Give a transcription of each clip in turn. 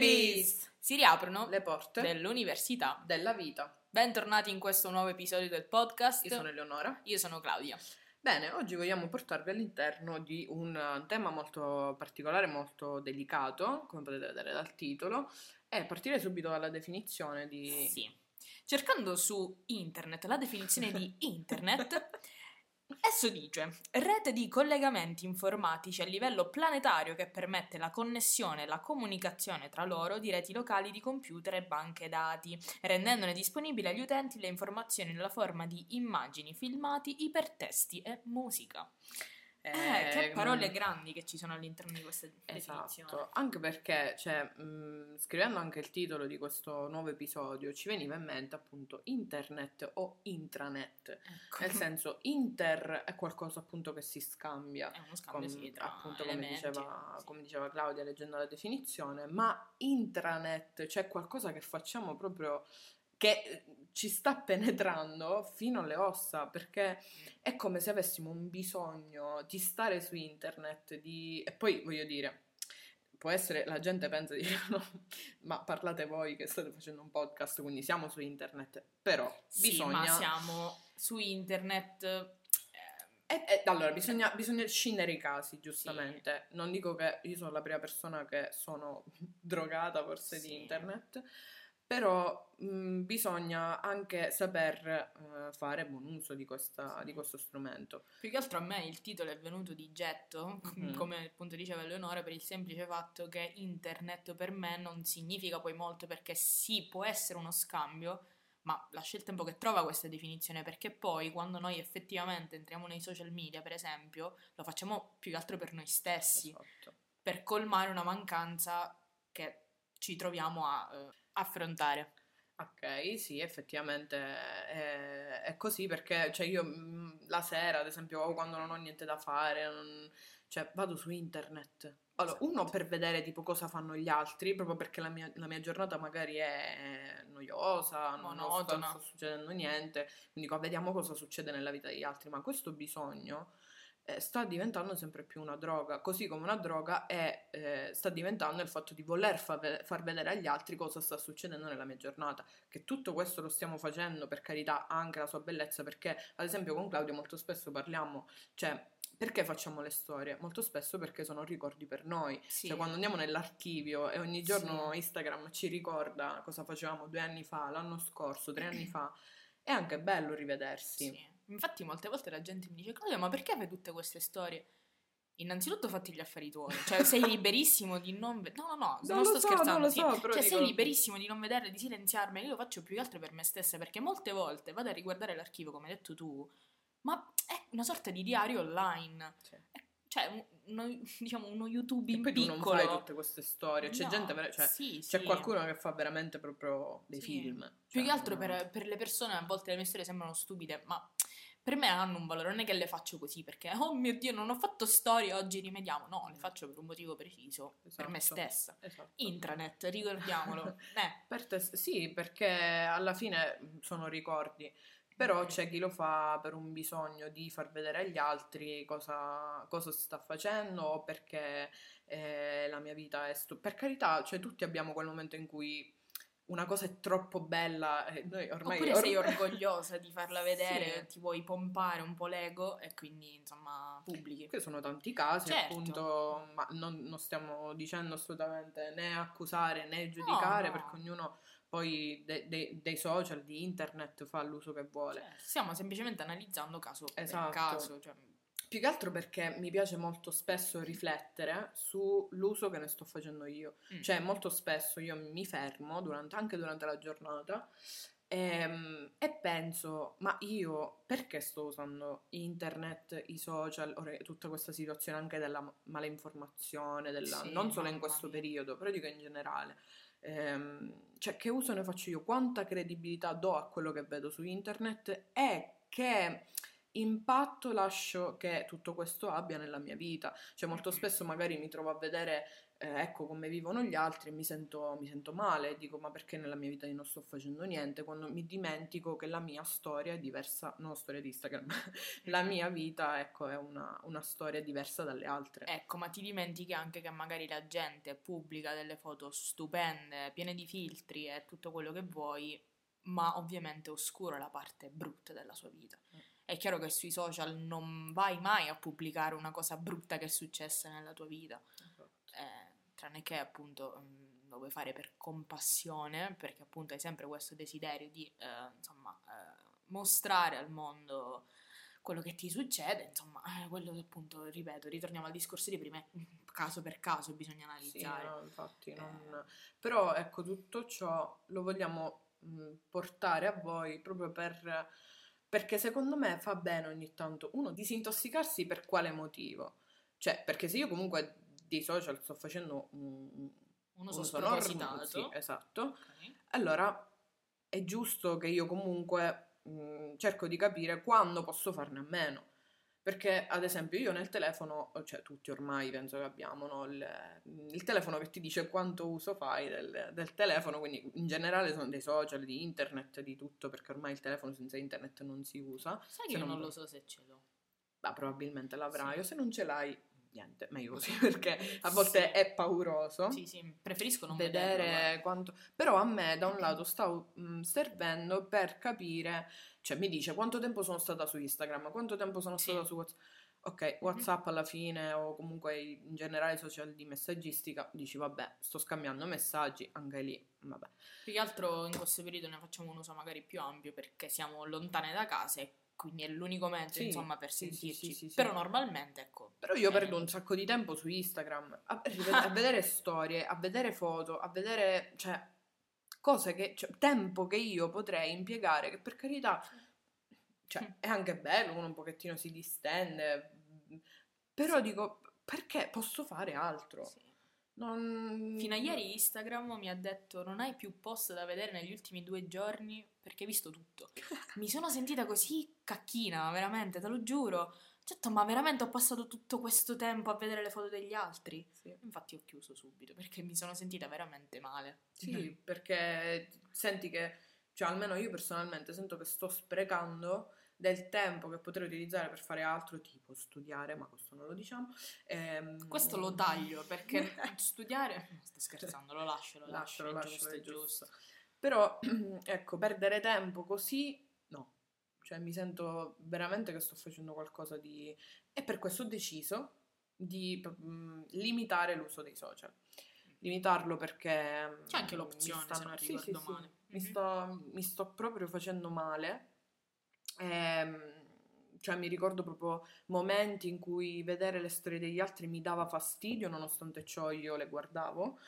babies! Si riaprono Le porte dell'università. della vita. Bentornati in questo nuovo episodio del podcast. Io sono Eleonora. Io sono Claudia. Bene, oggi vogliamo portarvi all'interno di un eh, tema molto particolare, molto delicato, come potete vedere dal titolo, e partire subito dalla definizione di... Sì. Cercando su internet la definizione di internet, esso dice rete di collegamenti informatici a livello planetario che permette la connessione e la comunicazione tra loro di reti locali di computer e banche dati, rendendone disponibili agli utenti le informazioni nella forma di immagini, filmati, ipertesti e musica. Eh, che parole mm, grandi che ci sono all'interno di questa definizione. Esatto, anche perché, cioè, mh, scrivendo anche il titolo di questo nuovo episodio, ci veniva in mente appunto internet o intranet. Ecco. Nel senso, inter è qualcosa appunto che si scambia. È uno scambio com- sì, appunto come diceva, come diceva Claudia leggendo la definizione, ma intranet, cioè qualcosa che facciamo proprio che eh, ci sta penetrando fino alle ossa, perché è come se avessimo un bisogno di stare su internet, di... e poi voglio dire, può essere, la gente pensa di no, ma parlate voi che state facendo un podcast, quindi siamo su internet, però Sì, bisogna... ma siamo su internet. eh, Eh, eh, allora, bisogna, bisogna scindere i casi, giustamente. Non dico che io sono la prima persona che sono drogata forse Sì. di internet, però mh, bisogna anche saper eh, fare buon uso di, questa- di questo strumento. Più che altro a me il titolo è venuto di getto, Mhm. come appunto diceva Eleonora, per il semplice fatto che internet per me non significa poi molto perché sì, può essere uno scambio, ma lascia il tempo che trova questa definizione perché poi quando noi effettivamente entriamo nei social media, per esempio, lo facciamo più che altro per noi stessi, Esatto. per colmare una mancanza che ci troviamo a eh, affrontare. Ok, sì, effettivamente è, è così perché cioè io mh, la sera, ad esempio, quando non ho niente da fare, non- cioè vado su internet. Allora, Esatto. uno per vedere tipo cosa fanno gli altri, proprio perché la mia, la mia giornata magari è noiosa, non non Monotona. sta succedendo niente, quindi qua vediamo cosa succede nella vita degli altri, ma questo bisogno eh, sta diventando sempre più una droga, così come una droga è, eh, sta diventando il fatto di voler fa- far vedere agli altri cosa sta succedendo nella mia giornata che tutto questo lo stiamo facendo per carità ha anche la sua bellezza perché ad esempio con Claudio molto spesso parliamo cioè perché facciamo le storie? Molto spesso perché sono ricordi per noi Sì. cioè quando andiamo nell'archivio e ogni giorno Sì. Instagram ci ricorda cosa facevamo due anni fa, l'anno scorso, tre anni fa è anche bello rivedersi Sì. Infatti molte volte la gente mi dice Claudia ma perché fai tutte queste storie? Innanzitutto fatti gli affari tuoi, cioè sei liberissimo di non vedere, no no no, Non non sto so, scherzando, non sì. so, però cioè dico- sei liberissimo di non vederle, di silenziarmi, io lo faccio più che altro per me stessa perché molte volte vado a riguardare l'archivio come hai detto tu, ma è una sorta di diario online, Sì. Cioè un- uno, diciamo uno YouTube E in poi tu non piccolo. fai tutte queste storie, c'è No, gente, vera- cioè, sì, c'è sì. qualcuno che fa veramente proprio dei Sì. film. Più Cioè, che altro no. per, per le persone a volte le mie storie sembrano stupide, ma per me hanno un valore, non è che le faccio così perché, oh mio Dio, non ho fatto storie, oggi rimediamo. No, le faccio per un motivo preciso, per me Esatto. stessa. Esatto. Intranet, ricordiamolo. eh, Per te- sì, perché alla fine mh, sono ricordi, però c'è chi lo fa per un bisogno di far vedere agli altri cosa, cosa si sta facendo o perché eh, la mia vita è stu- Per carità, cioè tutti abbiamo quel momento in cui una cosa è troppo bella e noi ormai... Oppure sei orgogliosa di farla vedere, Sì. ti vuoi pompare un po' l'ego e quindi insomma pubblichi. Che sono tanti casi, Certo. appunto, ma non, non stiamo dicendo assolutamente né accusare né giudicare, no. perché ognuno poi de- de- dei social, di internet fa l'uso che vuole. Cioè, stiamo semplicemente analizzando caso Esatto. per caso. Cioè, Più che altro perché mi piace molto spesso riflettere sull'uso che ne sto facendo io. mm. Cioè, molto spesso io mi fermo, durante- anche durante la giornata, ehm, e, penso, ma io perché sto usando internet, i social, ora, tutta questa situazione anche della ma- malinformazione, della- Sì, non solo in questo mia. periodo, però dico in generale. Ehm, cioè, che uso ne faccio io? Quanta credibilità do a quello che vedo su internet? E che impatto lascio che tutto questo abbia nella mia vita. Cioè molto spesso magari mi trovo a vedere eh, ecco come vivono gli altri e mi sento, mi sento male, dico ma perché nella mia vita io non sto facendo niente, quando mi dimentico che la mia storia è diversa, non storia di Instagram, la mia vita ecco è una, una storia diversa dalle altre. Ecco, ma ti dimentichi anche che magari la gente pubblica delle foto stupende, piene di filtri e tutto quello che vuoi, ma ovviamente oscura la parte brutta della sua vita. Mm. È chiaro che sui social non vai mai a pubblicare una cosa brutta che è successa nella tua vita, eh, tranne che appunto mm, lo vuoi fare per compassione, perché appunto hai sempre questo desiderio di eh, insomma eh, mostrare al mondo quello che ti succede, insomma, eh, quello che appunto, ripeto, ritorniamo al discorso di prima, è caso per caso bisogna Sì, analizzare. no, infatti Eh. non... Però ecco, tutto ciò lo vogliamo mh, portare a voi proprio per... perché secondo me fa bene ogni tanto uno disintossicarsi per quale motivo? Cioè, perché se io comunque dei social sto facendo un, Un uso spropositato. sì, esatto, Ok. allora è giusto che io comunque mh, cerco di capire quando posso farne a meno. Perché, ad esempio, io nel telefono, cioè tutti ormai penso che abbiamo no, il, il telefono che ti dice quanto uso fai del, del telefono, quindi in generale sono dei social, di internet, di tutto, perché ormai il telefono senza internet non si usa. Sai che io non- non lo so se ce l'ho. Ma probabilmente l'avrai, Sì. o se non ce l'hai, niente, meglio così, perché a volte Sì. è pauroso Sì, sì, preferisco non vedere vederlo, quanto... Però a me da un lato sta mh, servendo per capire, cioè mi dice quanto tempo sono stata su Instagram, quanto tempo sono Sì. stata su WhatsApp. Ok, WhatsApp alla fine o comunque in generale social di messaggistica, dici vabbè, sto scambiando messaggi, anche lì, vabbè. Più che altro in questo periodo ne facciamo un uso magari più ampio perché siamo lontane da casa e quindi è l'unico momento Sì, insomma per sì, sì, sentirci. sì, sì, sì. Però normalmente ecco. Però io eh, perdo un sacco di tempo su Instagram a, a vedere storie, a vedere foto, a vedere, cioè, cose che, cioè, tempo che io potrei impiegare, che per carità, cioè, è anche bello, uno un pochettino si distende, però dico, perché posso fare altro? Non... Fino a ieri Instagram mi ha detto non hai più post da vedere negli ultimi due giorni perché hai visto tutto. Mi sono sentita così cacchina, veramente, te lo giuro. Certo, ma veramente ho passato tutto questo tempo a vedere le foto degli altri. Sì. Infatti ho chiuso subito perché mi sono sentita veramente male. Sì, perché senti che, cioè almeno io personalmente sento che sto sprecando del tempo che potrei utilizzare per fare altro, tipo studiare, ma questo non lo diciamo. Ehm, Questo lo taglio perché studiare... No, sto scherzando, lo lascio, lo lascio. Lascialo, è lascialo, giusto, è è giusto. Però, ecco, perdere tempo così, no. Cioè, mi sento veramente che sto facendo qualcosa di... E per questo ho deciso di mm, limitare l'uso dei social. Limitarlo perché... C'è anche mm, l'opzione, mi se non sì, ricordo sì, sì. male. Mi, Mhm. sto, mi sto proprio facendo male. Ehm, cioè, mi ricordo proprio momenti in cui vedere le storie degli altri mi dava fastidio, nonostante ciò io le guardavo,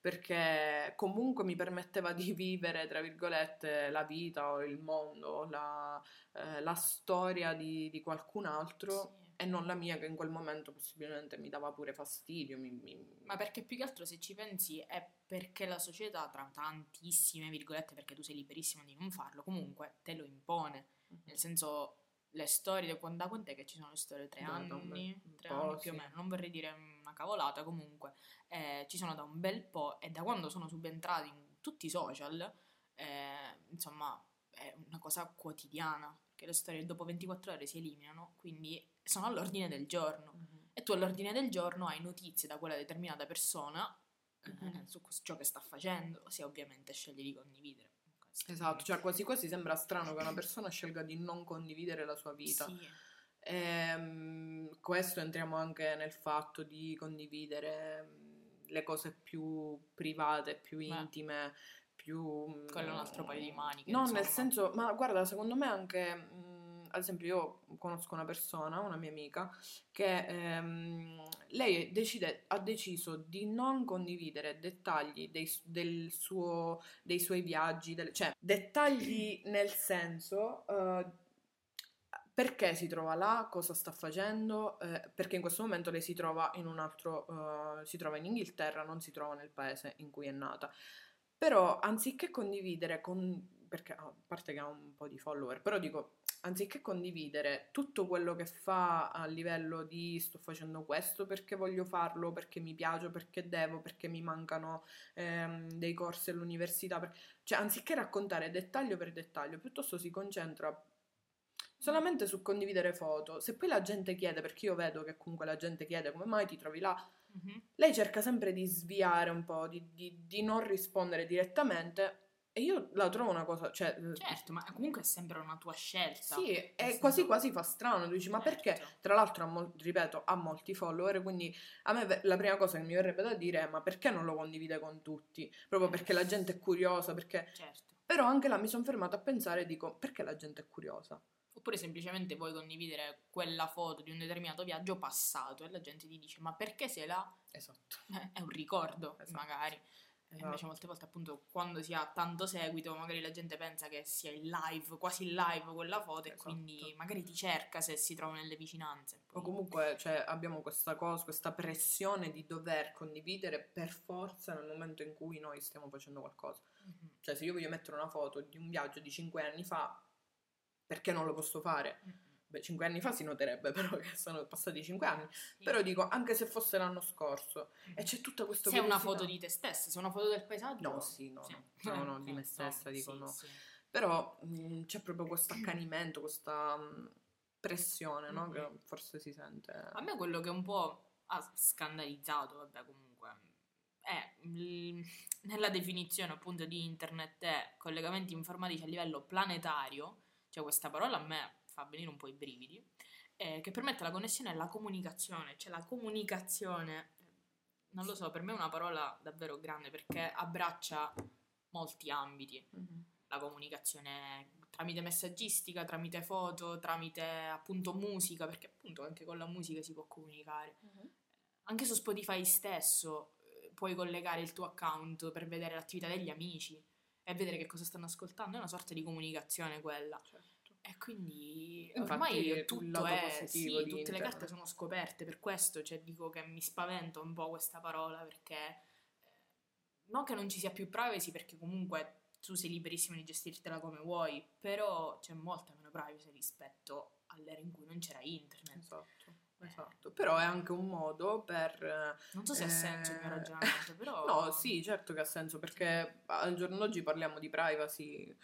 perché comunque mi permetteva di vivere, tra virgolette, la vita o il mondo, la, eh, la storia di, di qualcun altro Sì. e non la mia che in quel momento possibilmente mi dava pure fastidio. mi- mi- Ma perché più che altro se ci pensi è perché la società, tra tantissime virgolette, perché tu sei liberissimo di non farlo, comunque te lo impone. Nel senso, le storie, da quan- da quant'è che ci sono le storie? Tre Da- da anni? un Tre anni più o sì. meno, non vorrei dire una cavolata, comunque eh, ci sono da un bel po' e da quando sono subentrati in tutti i social, eh, insomma, è una cosa quotidiana, perché le storie dopo 24 ore si eliminano, quindi sono all'ordine del giorno. Mhm. E tu all'ordine del giorno hai notizie da quella determinata persona eh, Mhm. su ciò che sta facendo, se ovviamente scegli di condividere. Esatto, cioè quasi quasi sembra strano che una persona scelga di non condividere la sua vita. Sì, Ehm, questo entriamo anche nel fatto di condividere mm, le cose più private, più intime, più... mm, quello è un altro paio di maniche. No, insomma. nel senso, ma guarda, secondo me anche, mm, ad esempio, io conosco una persona, una mia amica, che ehm, lei decide, ha deciso di non condividere dettagli dei, del suo, dei suoi viaggi, delle- cioè dettagli nel senso eh, perché si trova là, cosa sta facendo, eh, perché in questo momento lei si trova in un altro, eh, si trova in Inghilterra, non si trova nel paese in cui è nata. Però anziché condividere con perché a parte che ha un po' di follower, però dico, anziché condividere tutto quello che fa a livello di sto facendo questo perché voglio farlo, perché mi piace, perché devo, perché mi mancano ehm, dei corsi all'università, per... cioè anziché raccontare dettaglio per dettaglio, piuttosto si concentra solamente su condividere foto. Se poi la gente chiede, perché io vedo che comunque la gente chiede come mai ti trovi là, Mhm. lei cerca sempre di sviare un po', di, di- di non rispondere direttamente. E io la trovo una cosa, cioè, Certo, ma comunque è sempre una tua scelta. sì, è senso- quasi quasi fa strano. Tu dici, ma Certo. perché? Tra l'altro, ha mol- ripeto, ha molti follower, quindi a me la prima cosa che mi verrebbe da dire è, ma perché non lo condivide con tutti? Proprio perché la gente è curiosa, perché... Certo. Però anche là mi sono fermata a pensare e dico, perché la gente è curiosa? Oppure semplicemente vuoi condividere quella foto di un determinato viaggio passato e la gente ti dice ma perché sei là? Esatto. Eh, È un ricordo, Esatto. magari. Eh, Invece Esatto. molte volte appunto quando si ha tanto seguito magari la gente pensa che sia in live, quasi in live quella foto e Esatto. quindi magari ti cerca se si trova nelle vicinanze. O Poi- comunque cioè, abbiamo questa cosa, questa pressione di dover condividere per forza nel momento in cui noi stiamo facendo qualcosa. Mhm. Cioè, se io voglio mettere una foto di un viaggio di 5 anni fa, perché non lo posso fare? Mhm. Beh, 5 anni fa si noterebbe però che sono passati 5 anni. Sì. Però dico, anche se fosse l'anno scorso, e c'è tutta questa se è una foto di te stessa, se è una foto del paesaggio. No, sì, no, sì. no, no, di me stessa, dico sì, no. Però mh, c'è proprio questo accanimento, questa mh, pressione, no? Che forse si sente. A me quello che un po' ha scandalizzato, vabbè, comunque, è il- nella definizione appunto di internet è collegamenti informatici a livello planetario, cioè questa parola a me fa venire un po' i brividi, eh, che permette la connessione e la comunicazione, cioè la comunicazione, non lo so, per me è una parola davvero grande perché abbraccia molti ambiti Mhm. la comunicazione tramite messaggistica, tramite foto, tramite appunto musica, perché appunto anche con la musica si può comunicare. Anche su Spotify stesso eh, puoi collegare il tuo account per vedere l'attività degli amici e vedere che cosa stanno ascoltando, è una sorta di comunicazione quella. Certo. E quindi Infatti, ormai il tutto è, positivo sì, tutte le carte sono scoperte, per questo cioè, dico che mi spaventa un po' questa parola perché eh, non che non ci sia più privacy perché comunque tu sei liberissimo di gestirtela come vuoi, però c'è molta meno privacy rispetto all'era in cui non c'era internet. Esatto, esatto. Però è anche un modo per... eh, Non so se ha senso il mio Eh, ragionamento, però... No, sì, certo che ha senso, perché al giorno d'oggi parliamo di privacy,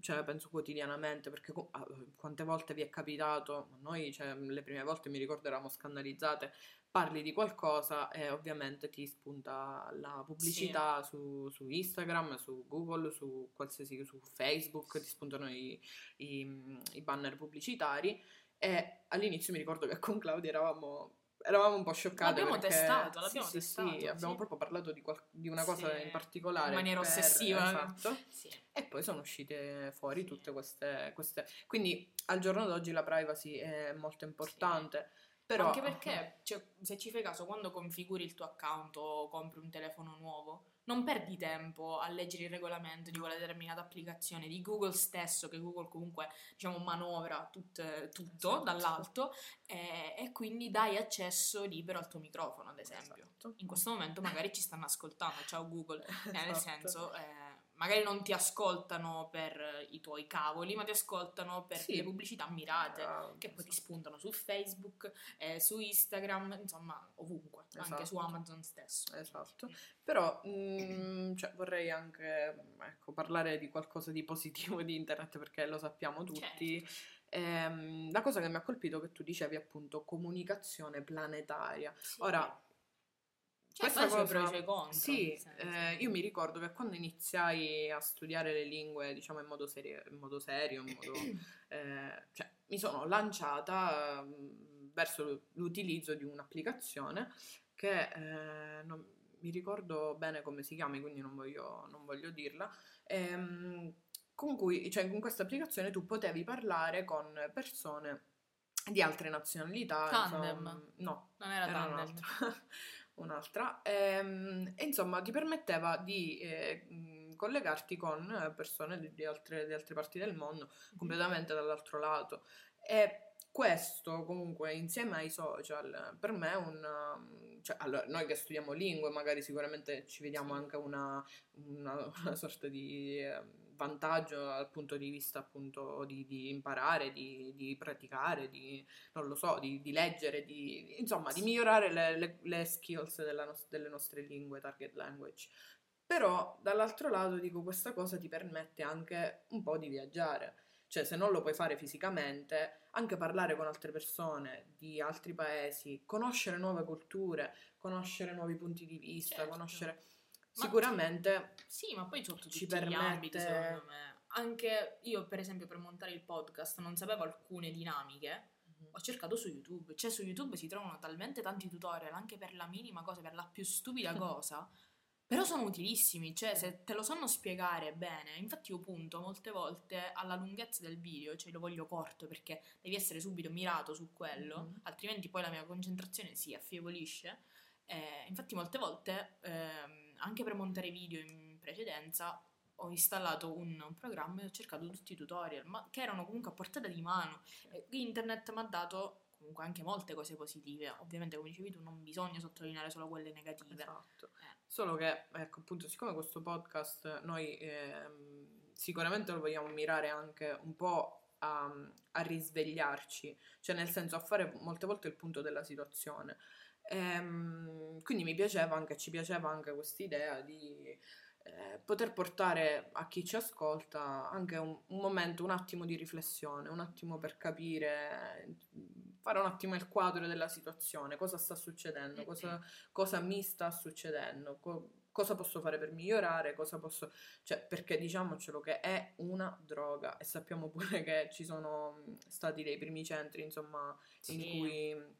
cioè penso quotidianamente, perché ah, quante volte vi è capitato, noi cioè, le prime volte mi ricordo eravamo scandalizzate, parli di qualcosa e ovviamente ti spunta la pubblicità su, su Instagram, su Google, su qualsiasi, su Facebook, ti spuntano i, i- i banner pubblicitari. E all'inizio mi ricordo che con Claudia eravamo... Eravamo un po' scioccate L'abbiamo perché- testato, l'abbiamo sì, testato, Sì, abbiamo sì. proprio parlato di, qual- di una cosa Sì, in particolare. in maniera per- ossessiva. Esatto. Sì. E poi sono uscite fuori tutte queste, queste... Quindi al giorno d'oggi la privacy è molto importante. Però... Anche perché, cioè, se ci fai caso, quando configuri il tuo account o compri un telefono nuovo, non perdi tempo a leggere il regolamento di quella determinata applicazione, di Google stesso, che Google comunque, diciamo, manovra tut- tutto Esatto. dall'alto, e, e quindi dai accesso libero al tuo microfono, ad esempio. Esatto. In questo momento magari ci stanno ascoltando, ciao Google, eh, nel Esatto. senso... eh, magari non ti ascoltano per i tuoi cavoli, ma ti ascoltano per Sì. le pubblicità mirate Ah, che poi ti esatto. spuntano su Facebook, eh, su Instagram, insomma ovunque, anche su Esatto. Amazon stesso. Esatto. Però mm, cioè, vorrei anche ecco, parlare di qualcosa di positivo di internet perché lo sappiamo tutti. Certo. Ehm, la cosa che mi ha colpito è che tu dicevi appunto comunicazione planetaria. Sì. Ora, Cioè, questa cosa- pro e contro. Sì, eh, io mi ricordo che quando iniziai a studiare le lingue, diciamo in modo serio, in modo, serio, in modo, eh, cioè, mi sono lanciata ehm, verso l'utilizzo di un'applicazione che eh, non mi ricordo bene come si chiami, quindi non voglio, non voglio dirla. ehm, con cui, cioè, con questa applicazione tu potevi parlare con persone di altre nazionalità. Tandem. insomma, no, non era, era tandem. Un'altra. un'altra. Ehm, E, insomma, ti permetteva di eh, collegarti con eh, persone di, altre, di altre parti del mondo, completamente dall'altro lato. E questo, comunque, insieme ai social, per me è un... Cioè, allora, noi che studiamo lingue, magari sicuramente ci vediamo anche una, una, una sorta di... vantaggio dal punto di vista appunto di, di imparare, di, di, praticare, di, non lo so, di, di leggere, di, insomma, di migliorare le, le, le skills no- delle nostre lingue, target language. Però dall'altro lato dico questa cosa ti permette anche un po' di viaggiare. Cioè, se non lo puoi fare fisicamente, anche parlare con altre persone di altri paesi, conoscere nuove culture, conoscere nuovi punti di vista, Certo. conoscere... Sicuramente Sì, ma poi sotto Ci gli ambiti, permette- secondo me. Anche io, per esempio, per montare il podcast non sapevo alcune dinamiche. Ho cercato su YouTube. Cioè, su YouTube si trovano talmente tanti tutorial, anche per la minima cosa, per la più stupida cosa. Però sono utilissimi, cioè se te lo sanno spiegare bene, infatti io punto molte volte alla lunghezza del video, cioè lo voglio corto perché devi essere subito mirato su quello, Mhm. altrimenti poi la mia concentrazione si affievolisce. Eh, infatti molte volte, ehm, anche per montare video in precedenza, ho installato un, un programma e ho cercato tutti i tutorial, ma che erano comunque a portata di mano. E internet mi ha dato comunque anche molte cose positive. Ovviamente, come dicevi tu, non bisogna sottolineare solo quelle negative. Esatto. Eh. Solo che, ecco, appunto, siccome questo podcast noi ehm, sicuramente lo vogliamo mirare anche un po' a, a risvegliarci, cioè nel senso a fare molte volte il punto della situazione. Ehm, quindi mi piaceva anche, ci piaceva anche questa idea di eh, poter portare a chi ci ascolta anche un, un momento, un attimo di riflessione, un attimo per capire, fare un attimo il quadro della situazione, cosa sta succedendo, cosa, cosa mi sta succedendo, co- cosa posso fare per migliorare, cosa posso... cioè perché diciamocelo che è una droga e sappiamo pure che ci sono mh, stati dei primi centri, insomma, in Sì. cui...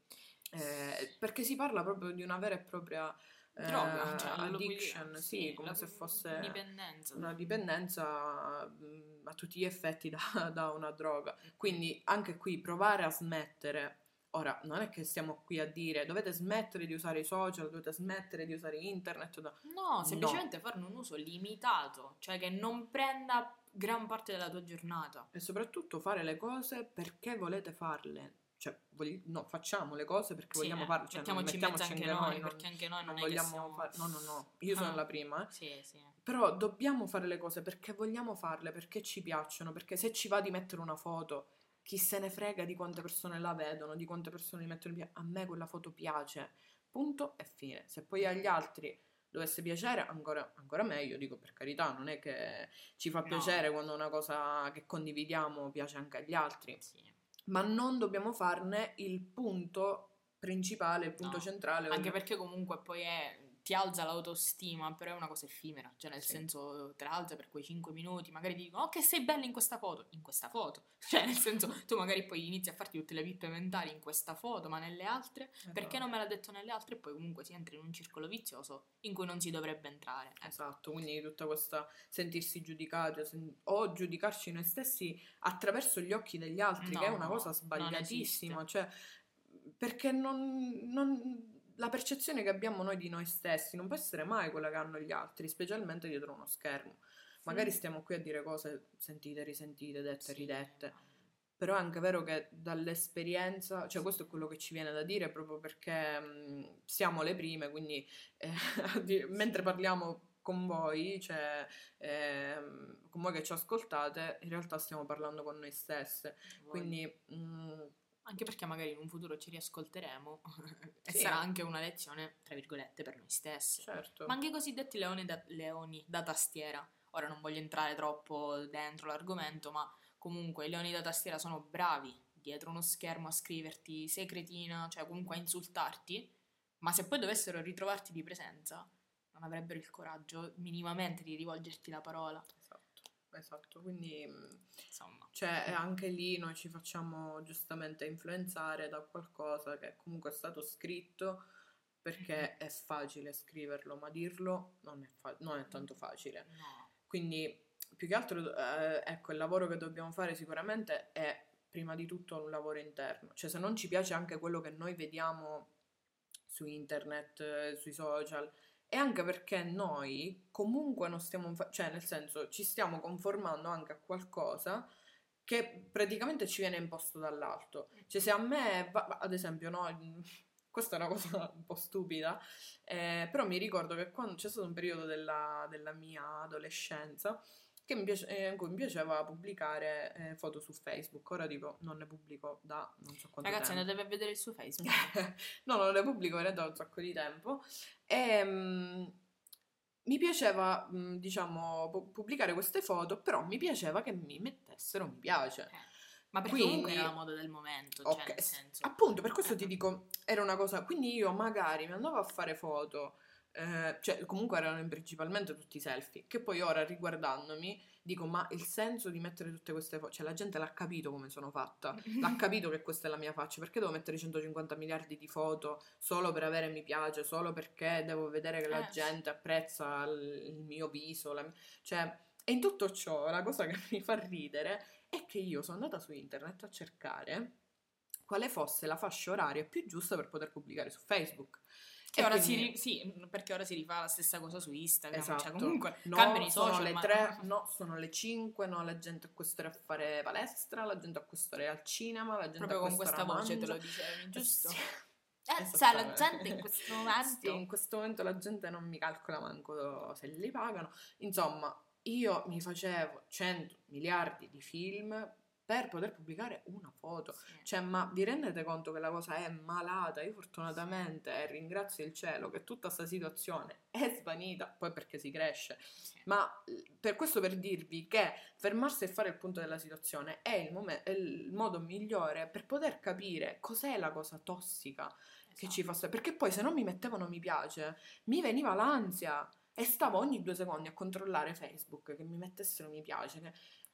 eh, perché si parla proprio di una vera e propria eh, Droga, cioè, addiction, sì, come se fosse dipendenza. una dipendenza mh, a tutti gli effetti da, da una droga. Quindi anche qui provare a smettere. Ora, non è che stiamo qui a dire dovete smettere di usare i social, dovete smettere di usare internet. da-". No, semplicemente farne un uso limitato, cioè che non prenda gran parte della tua giornata. E soprattutto fare le cose perché volete farle. Cioè, vogli- no, facciamo le cose perché Sì, vogliamo eh, farle. Cioè, mettiamoci in mezzo anche noi, non- perché anche noi non, non vogliamo siamo... fare. No, no, no, io sono Ah. la prima, eh. Sì, sì. Però dobbiamo fare le cose perché vogliamo farle, perché ci piacciono, perché se ci va di mettere una foto, chi se ne frega di quante persone la vedono, di quante persone li mettono piedi, a me quella foto piace, punto e fine. Se poi agli altri dovesse piacere, ancora, ancora meglio, dico per carità, non è che ci fa No. piacere quando una cosa che condividiamo piace anche agli altri, sì. Ma non dobbiamo farne il punto principale, il punto No. centrale. Anche perché comunque poi è, ti alza l'autostima, però è una cosa effimera, cioè nel Sì. senso te la alza per quei 5 minuti, magari ti dicono oh che sei bella in questa foto, in questa foto, cioè nel senso tu magari poi inizi a farti tutte le pippe mentali in questa foto, ma nelle altre, perché non me l'ha detto nelle altre e poi comunque si entra in un circolo vizioso in cui non si dovrebbe entrare. Ecco. Esatto, quindi tutta questa sentirsi giudicati o sen- o giudicarci noi stessi attraverso gli occhi degli altri, che è una No, cosa sbagliatissima, cioè perché non, non- la percezione che abbiamo noi di noi stessi non può essere mai quella che hanno gli altri, specialmente dietro uno schermo. Magari Sì. stiamo qui a dire cose sentite, risentite, dette, Sì. ridette. Però è anche vero che dall'esperienza, cioè questo è quello che ci viene da dire proprio perché mh, siamo le prime, quindi eh, mentre parliamo con voi, cioè ehm, con voi che ci ascoltate, in realtà stiamo parlando con noi stesse. Quindi mh, Anche perché magari in un futuro ci riascolteremo e Sì. sarà anche una lezione, tra virgolette, per noi stessi. certo, Ma anche i cosiddetti leoni da, leoni da tastiera. Ora non voglio entrare troppo dentro l'argomento, ma comunque i leoni da tastiera sono bravi dietro uno schermo a scriverti sei cretina, cioè comunque a insultarti, ma se poi dovessero ritrovarti di presenza, non avrebbero il coraggio minimamente di rivolgerti la parola. Esatto. Quindi mh, Insomma, Cioè, eh, anche lì noi ci facciamo giustamente influenzare da qualcosa che comunque è stato scritto perché è facile scriverlo, ma dirlo non è, fa- non è tanto facile. no. Quindi, più che altro, eh, ecco, il lavoro che dobbiamo fare sicuramente è prima di tutto un lavoro interno. Cioè, se non ci piace anche quello che noi vediamo su internet, eh, sui social, e anche perché noi comunque non stiamo, cioè nel senso ci stiamo conformando anche a qualcosa che praticamente ci viene imposto dall'alto. Cioè se a me, va- ad esempio, no, questa è una cosa un po' stupida, eh, però mi ricordo che quando c'è stato un periodo della, della mia adolescenza che mi piace- eh, in cui mi piaceva pubblicare eh, foto su Facebook. Ora tipo non ne pubblico da non so quanto Ragazzi, tempo. andate a vedere suo Facebook. no, non le pubblico da un sacco di tempo. E mm, mi piaceva, mm, diciamo, pu- pubblicare queste foto, però mi piaceva che mi mettessero mi piace. Eh, Ma perché Quindi- comunque era la moda del momento, Ok, cioè nel senso... Appunto, per questo Eh. ti dico, era una cosa. Quindi io magari mi andavo a fare foto, eh, cioè comunque erano principalmente tutti selfie, che poi ora riguardandomi dico, ma il senso di mettere tutte queste foto, cioè la gente l'ha capito come sono fatta, l'ha capito che questa è la mia faccia, perché devo mettere 150 miliardi di foto solo per avere mi piace, solo perché devo vedere che la Eh. gente apprezza il, mio viso, la cioè... E in tutto ciò, la cosa che mi fa ridere è che io sono andata su internet a cercare quale fosse la fascia oraria più giusta per poter pubblicare su Facebook. Che ora quindi- si, ri- sì, perché ora si rifà la stessa cosa su Instagram. Esatto. Cioè, comunque No, cambiano i sono social. le ma- 3, no, sono le 5, no, la gente a quest'ora a fare palestra, la gente a quest'ora è al cinema, la gente Proprio a con questa voce te mangia. lo dicevi, giusto? Sì. Eh, Esattamente. sai, la gente in questo momento... Sì, in questo momento la gente non mi calcola manco se li pagano. Insomma, io mi facevo 100 miliardi di film per poter pubblicare una foto. Sì. Cioè, ma vi rendete conto che la cosa è malata? Io fortunatamente eh, ringrazio il cielo che tutta questa situazione è svanita, poi perché si cresce. Sì. Ma per questo per dirvi che fermarsi e fare il punto della situazione è il, momen- è il modo migliore per poter capire cos'è la cosa tossica che ci fa stare. Perché poi se non mi mettevano mi piace, mi veniva l'ansia e stavo ogni due secondi a controllare Facebook che mi mettessero mi piace. che-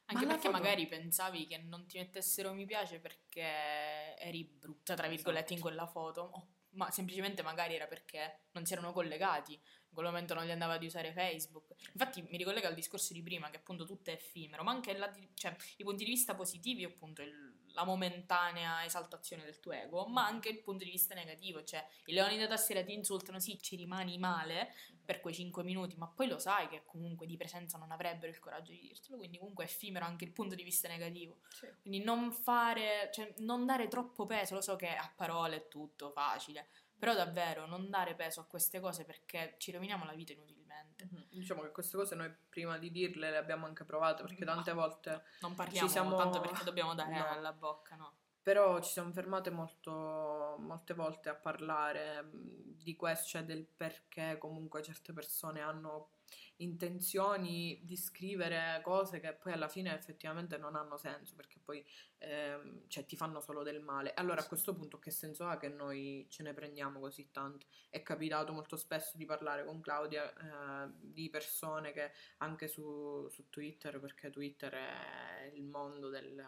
Anche Ma perché foto- magari pensavi che non ti mettessero mi piace perché eri brutta, tra virgolette, in Esatto. quella foto, ma semplicemente magari era perché non si erano collegati, in quel momento non gli andava di usare Facebook. Infatti mi ricollega al discorso di prima, che appunto tutto è effimero, ma anche la cioè, i punti di vista positivi, appunto il- la momentanea esaltazione del tuo ego, ma anche il punto di vista negativo, cioè i leoni da tastiera ti insultano, sì, ci rimani male, per quei 5 minuti, ma poi lo sai che comunque di presenza non avrebbero il coraggio di dirtelo, quindi comunque è effimero anche il punto di vista negativo. Quindi non fare, cioè non dare troppo peso, lo so che a parole è tutto facile, però davvero non dare peso a queste cose perché ci roviniamo la vita inutilmente. Diciamo che queste cose noi prima di dirle le abbiamo anche provate perché tante volte Non parliamo siamo- tanto perché dobbiamo dare No. alla bocca, no? Però ci siamo fermate molto, molte volte a parlare mh, di questo, cioè del perché comunque certe persone hanno intenzioni di scrivere cose che poi alla fine effettivamente non hanno senso, perché poi ehm, cioè, ti fanno solo del male. Allora a questo punto che senso ha che noi ce ne prendiamo così tanto? È capitato molto spesso di parlare con Claudia eh, di persone che anche su, su Twitter, perché Twitter è il mondo del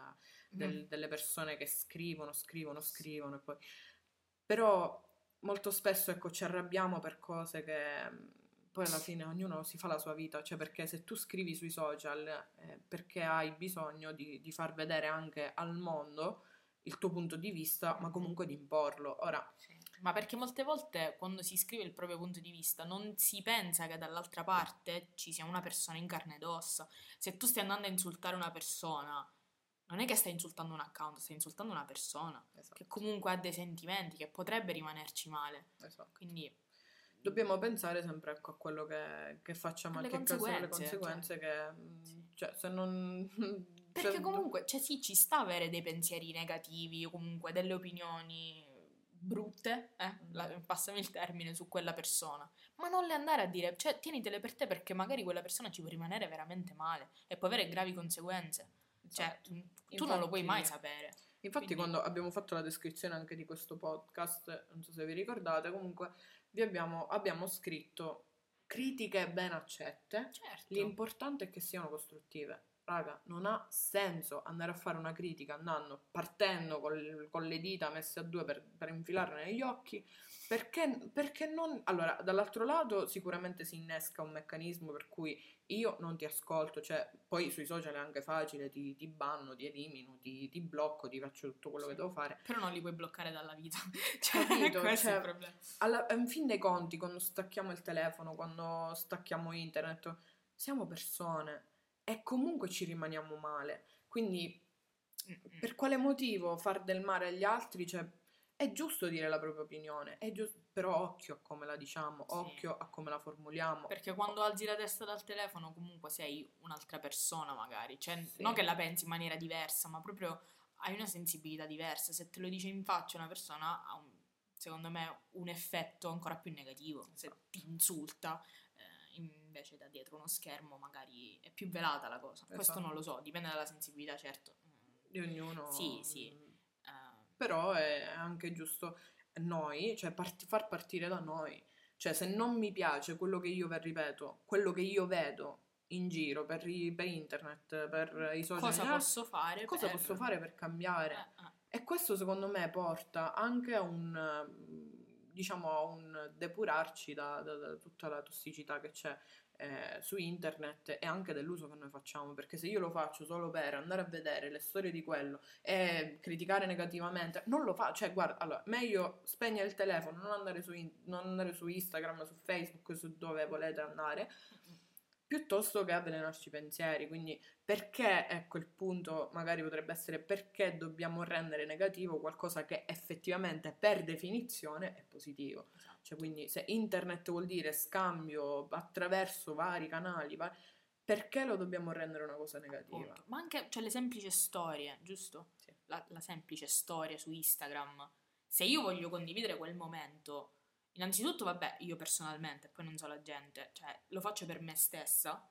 del- Mm. delle persone che scrivono, scrivono, scrivono e poi... Però molto spesso ecco ci arrabbiamo per cose che poi alla fine ognuno si fa la sua vita, cioè perché se tu scrivi sui social eh, perché hai bisogno di, di far vedere anche al mondo il tuo punto di vista, ma comunque di imporlo. Ora, Sì. Ma perché molte volte quando si scrive il proprio punto di vista non si pensa che dall'altra parte ci sia una persona in carne ed ossa. Se tu stai andando a insultare una persona, non è che stai insultando un account, stai insultando una persona esatto, che comunque ha dei sentimenti, che potrebbe rimanerci male. esatto. Quindi Dobbiamo pensare sempre ecco, a quello che, che facciamo, Alle anche in caso delle conseguenze, conseguenze che, mh, cioè, se non... Perché cioè, comunque, cioè sì, ci sta avere dei pensieri negativi o comunque delle opinioni brutte, eh, la- passami il termine, su quella persona, ma non le andare a dire, cioè tienitele per te perché magari quella persona ci può rimanere veramente male e può avere gravi conseguenze. Cioè, esatto. tu- tu non lo puoi mai Infatti- sapere. Infatti, Quindi- quando abbiamo fatto la descrizione anche di questo podcast, non so se vi ricordate, comunque vi abbiamo, abbiamo scritto critiche ben accette. Certo. L'importante è che siano costruttive. Raga, non ha senso andare a fare una critica andando, partendo col- con le dita messe a due per, per infilarle negli occhi, perché, perché non... Allora, dall'altro lato sicuramente si innesca un meccanismo per cui io non ti ascolto, cioè poi sui social è anche facile, ti, ti banno, ti elimino, ti, ti blocco, ti faccio tutto quello che devo fare. Però non li puoi bloccare dalla vita. cioè, Capito? questo è Cioè, il problema. Alla, in fin dei conti, quando stacchiamo il telefono, quando stacchiamo internet, siamo persone e comunque ci rimaniamo male. Quindi Mm-mm. per quale motivo far del male agli altri? Cioè, è giusto dire la propria opinione, è gius- però occhio a come la diciamo, Sì. occhio a come la formuliamo. Perché quando alzi la testa dal telefono comunque sei un'altra persona magari, cioè Sì. non che la pensi in maniera diversa, ma proprio hai una sensibilità diversa. Se te lo dice in faccia una persona ha un- secondo me un effetto ancora più negativo. Se Esatto. ti insulta eh, invece da dietro uno schermo magari è più velata la cosa. Questo Esatto. non lo so, dipende dalla sensibilità, certo. Di ognuno. Sì, sì. Però è anche giusto noi, cioè parti- far partire da noi. Cioè, se non mi piace quello che io, ve- ripeto, quello che io vedo in giro per, i- per internet, per i social, cosa posso fare? cosa per- posso fare per cambiare? Eh, eh. E questo secondo me porta anche a un, diciamo, a un depurarci da, da- da tutta la tossicità che c'è eh, su internet e anche dell'uso che noi facciamo, perché se io lo faccio solo per andare a vedere le storie di quello e criticare negativamente, non lo faccio, cioè guarda, allora, meglio spegnere il telefono, non andare in- non andare su Instagram, su Facebook, su dove volete andare, piuttosto che avvelenarci i pensieri. Quindi perché, ecco, il punto magari potrebbe essere perché dobbiamo rendere negativo qualcosa che effettivamente per definizione è positivo. Esatto. Cioè, quindi se internet vuol dire scambio attraverso vari canali, va- perché lo dobbiamo rendere una cosa negativa? Appunto. Ma anche cioè, le semplici storie, giusto? Sì. La, la semplice storia su Instagram. Se io voglio condividere quel momento, innanzitutto, vabbè, io personalmente, poi non so la gente, cioè lo faccio per me stessa,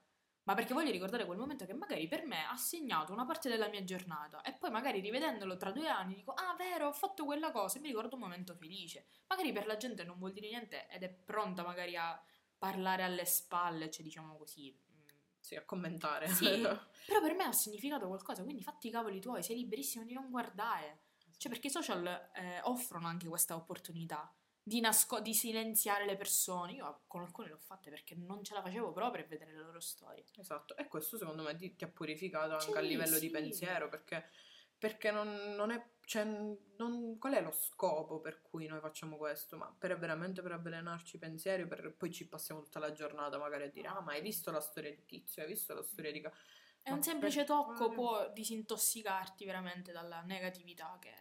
ma perché voglio ricordare quel momento che magari per me ha segnato una parte della mia giornata e poi magari rivedendolo tra due anni dico, ah, vero, ho fatto quella cosa e mi ricordo un momento felice. Magari per la gente non vuol dire niente ed è pronta magari a parlare alle spalle, cioè diciamo così. mm, Sì, a commentare. Sì. però per me ha significato qualcosa, quindi fatti i cavoli tuoi, sei liberissimo di non guardare. Cioè, perché i social eh, offrono anche questa opportunità di, nasco- di silenziare le persone. Io con alcune l'ho fatte perché non ce la facevo proprio per vedere le loro storie. Esatto, e questo secondo me ti, ti ha purificato anche Sì, a livello sì. di pensiero, perché, perché non, non è, cioè, non- qual è lo scopo per cui noi facciamo questo? Ma per veramente per avvelenarci i pensieri, per, poi ci passiamo tutta la giornata magari a dire, ah ma hai visto la storia di Tizio, hai visto la storia di... Ca-" E Ma un semplice tocco può disintossicarti veramente dalla negatività che,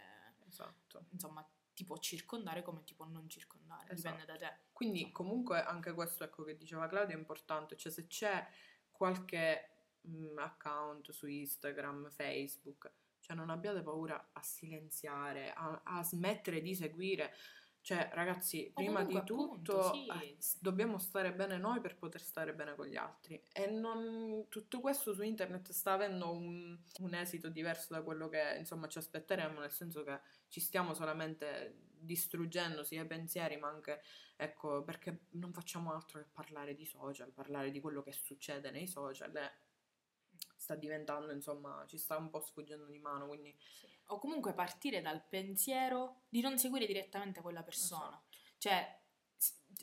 Esatto. insomma, ti può circondare come ti può non circondare. Dipende da te. Quindi Insomma. comunque anche questo ecco che diceva Claudia è importante, cioè se c'è qualche mm, account su Instagram, Facebook, cioè non abbiate paura a silenziare, a, a smettere di seguire. Cioè, ragazzi, prima di tutto appunto, sì. eh, dobbiamo stare bene noi per poter stare bene con gli altri. E non- tutto questo su internet sta avendo un, un esito diverso da quello che insomma ci aspetteremo, nel senso che ci stiamo solamente distruggendo sia i pensieri, ma anche ecco perché non facciamo altro che parlare di social, parlare di quello che succede nei social. e sta diventando, insomma, ci sta un po' sfuggendo di mano, quindi Sì. O comunque partire dal pensiero di non seguire direttamente quella persona. Esatto. Cioè,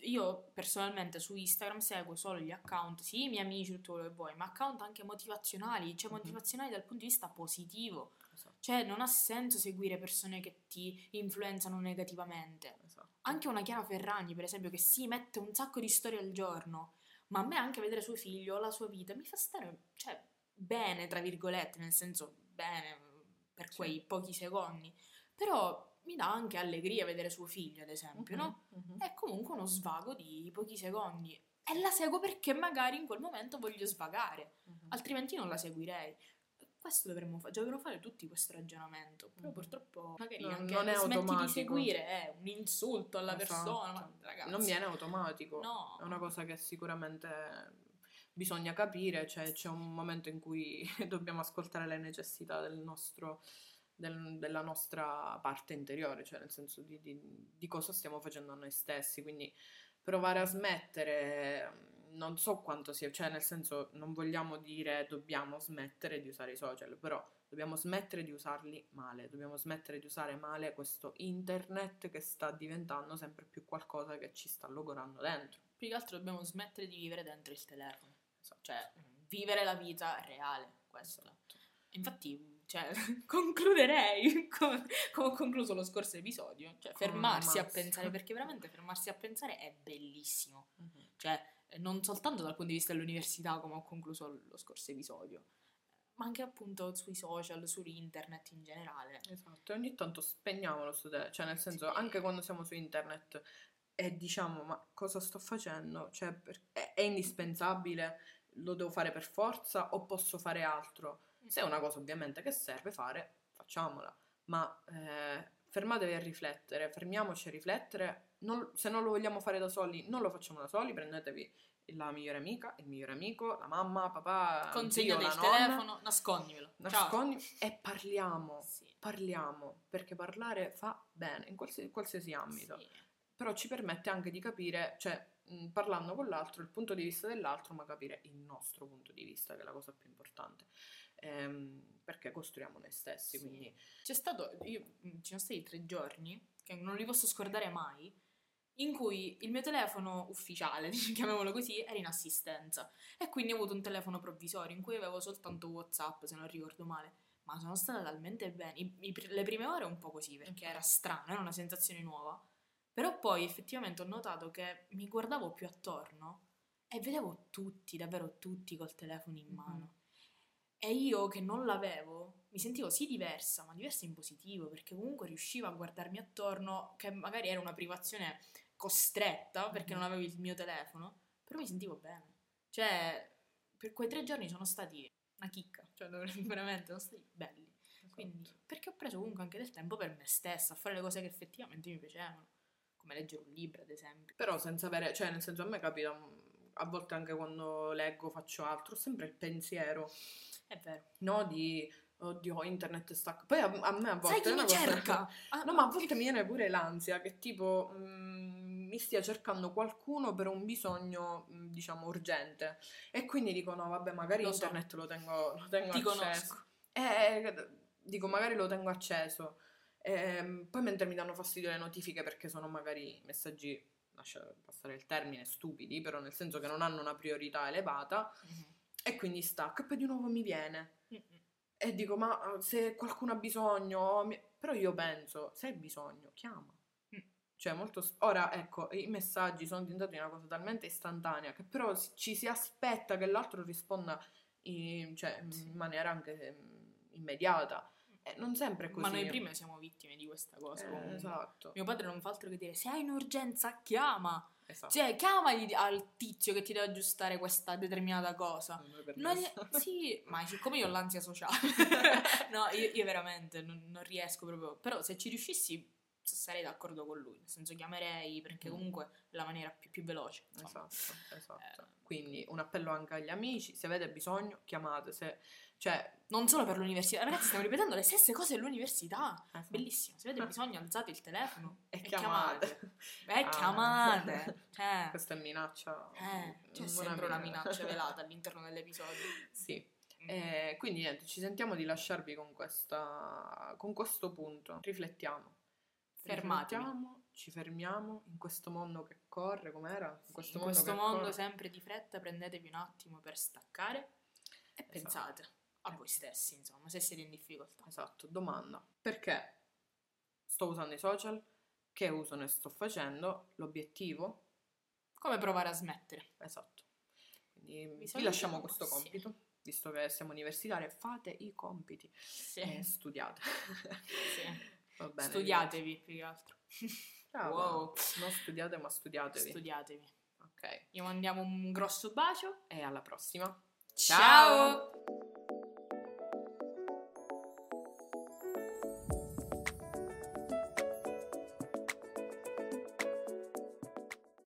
io personalmente su Instagram seguo solo gli account, sì, i miei amici, tutto quello che vuoi, ma account anche motivazionali, cioè Mhm. motivazionali dal punto di vista positivo. Esatto, Cioè, non ha senso seguire persone che ti influenzano negativamente. esatto. Anche una Chiara Ferragni, per esempio, che si mette un sacco di storie al giorno, ma a me anche vedere suo figlio, la sua vita, mi fa stare, cioè, bene, tra virgolette, nel senso bene per Sì. quei pochi secondi. Però mi dà anche allegria vedere suo figlio, ad esempio, no? Mhm, mhm. È comunque uno svago di pochi secondi. E la seguo perché magari in quel momento voglio svagare, Mhm. altrimenti non la seguirei. Questo dovremmo fare, dovremmo fare tutti questo ragionamento. Però purtroppo magari Non- anche non è smetti di automatico. seguire è un insulto alla Esatto. persona. Ma ragazzi, Non viene automatico. No. È una cosa che sicuramente bisogna capire, cioè c'è un momento in cui dobbiamo ascoltare le necessità del nostro, del- della nostra parte interiore, cioè nel senso di, di- di cosa stiamo facendo a noi stessi, quindi provare a smettere, non so quanto sia, cioè nel senso non vogliamo dire dobbiamo smettere di usare i social, però dobbiamo smettere di usarli male, dobbiamo smettere di usare male questo internet che sta diventando sempre più qualcosa che ci sta logorando dentro. più che altro dobbiamo smettere di vivere dentro il telefono. Esatto. Cioè, vivere la vita reale, questo. Esatto. Infatti, cioè, concluderei come, come ho concluso lo scorso episodio, cioè fermarsi a pensare, perché veramente fermarsi a pensare è bellissimo. Mhm. Cioè, non soltanto dal punto di vista dell'università, come ho concluso lo scorso episodio, ma anche appunto sui social, su internet in generale. Esatto, e ogni tanto spegniamolo su te, cioè nel senso Sì. anche quando siamo su internet e diciamo ma cosa sto facendo? Cioè, per- è, è indispensabile? Lo devo fare per forza o posso fare altro? Se è una cosa ovviamente che serve fare, facciamola, ma eh, fermatevi a riflettere, fermiamoci a riflettere, non- se non lo vogliamo fare da soli, non lo facciamo da soli, prendetevi la migliore amica, il migliore amico, la mamma, papà, la nonna, telefono, nascondimelo. Ciao. nascondi e parliamo, Sì. parliamo, perché parlare fa bene in qualsiasi, qualsiasi ambito Sì. però ci permette anche di capire, cioè mh, parlando con l'altro, il punto di vista dell'altro, ma capire il nostro punto di vista, che è la cosa più importante, Ehm, perché costruiamo noi stessi, Sì. quindi C'è stato, io, ci sono stati tre giorni, che non li posso scordare mai, in cui il mio telefono ufficiale, chiamiamolo così, era in assistenza. E quindi ho avuto un telefono provvisorio in cui avevo soltanto WhatsApp, se non ricordo male. Ma sono stata talmente bene. I- i le prime ore un po' così, perché era strano, era una sensazione nuova. Però poi effettivamente ho notato che mi guardavo più attorno e vedevo tutti, davvero tutti col telefono in Mhm. mano. E io che non l'avevo, mi sentivo sì diversa, ma diversa in positivo, perché comunque riuscivo a guardarmi attorno, che magari era una privazione costretta, perché Mhm. non avevo il mio telefono, però mi sentivo bene. Cioè, per quei tre giorni sono stati una chicca, cioè veramente sono stati belli. Quindi, Esatto. perché ho preso comunque anche del tempo per me stessa, a fare le cose che effettivamente mi piacevano, come leggere un libro, ad esempio. Però senza avere, cioè nel senso a me capita, mh, a volte anche quando leggo, faccio altro, sempre il pensiero, È vero. no, di, oddio, internet sta... Poi a, a me a volte... Sai chi mi cosa- cerca? Ah, No, ma a volte mi viene pure l'ansia che tipo mm, mi stia cercando qualcuno per un bisogno, mm, diciamo, urgente. E quindi dico, no, vabbè, magari Lo so. internet lo tengo, lo tengo Ti acceso. conosco. Eh, dico, magari lo tengo acceso. Ehm, poi mentre mi danno fastidio le notifiche perché sono magari messaggi, lascia passare il termine, stupidi, però nel senso che non hanno una priorità elevata. Mhm. E quindi stacco e poi di nuovo mi viene. Mm-mm. E dico, ma eh, se qualcuno ha bisogno, però io penso, se hai bisogno, chiama. Cioè, molto... s- Ora, ecco, i messaggi sono diventati una cosa talmente istantanea che però ci si aspetta che l'altro risponda in, cioè, in Sì. maniera anche mm, immediata. E non sempre è così. Ma noi prima siamo vittime di questa cosa. Eh, esatto. Mio padre non fa altro che dire: Se hai un'urgenza, chiama. esatto. Cioè, chiamagli al tizio che ti deve aggiustare questa determinata cosa. Non è- sì, ma siccome io ho l'ansia sociale, no, io, io veramente non, non riesco proprio. Però se ci riuscissi sarei d'accordo con lui, nel senso chiamerei perché Mm. comunque è la maniera più, più veloce. insomma. Esatto, esatto. Eh. Quindi un appello anche agli amici, se avete bisogno, chiamate. Se... Cioè, Non solo per l'università, ragazzi, stiamo ripetendo le stesse cose all'università. esatto. Bellissimo, se avete bisogno alzate il telefono E e chiamate. chiamate. E Ah. chiamate. Cioè, Questa è minaccia. eh, c'è una sempre una minaccia. minaccia velata all'interno dell'episodio. Sì. Mm. Eh, quindi niente, ci sentiamo di lasciarvi con, questa, con questo punto. Riflettiamo. Fermatevi. Riflettiamo, ci fermiamo in questo mondo che corre, com'era? In questo in mondo, questo mondo corre. sempre di fretta prendetevi un attimo per staccare e pensate a voi stessi, insomma, se siete in difficoltà. Esatto, domanda. Perché sto usando i social? Che uso ne sto facendo? L'obiettivo? Come provare a smettere? Esatto. Quindi vi salutiamo, lasciamo questo sì. compito, visto che siamo universitari, fate i compiti Sì, e studiate. sì. Bene. Studiatevi più che altro. Brava. Wow. Non studiate, ma studiatevi. Studiatevi. ok. Gli mandiamo un grosso bacio. E alla prossima. Ciao!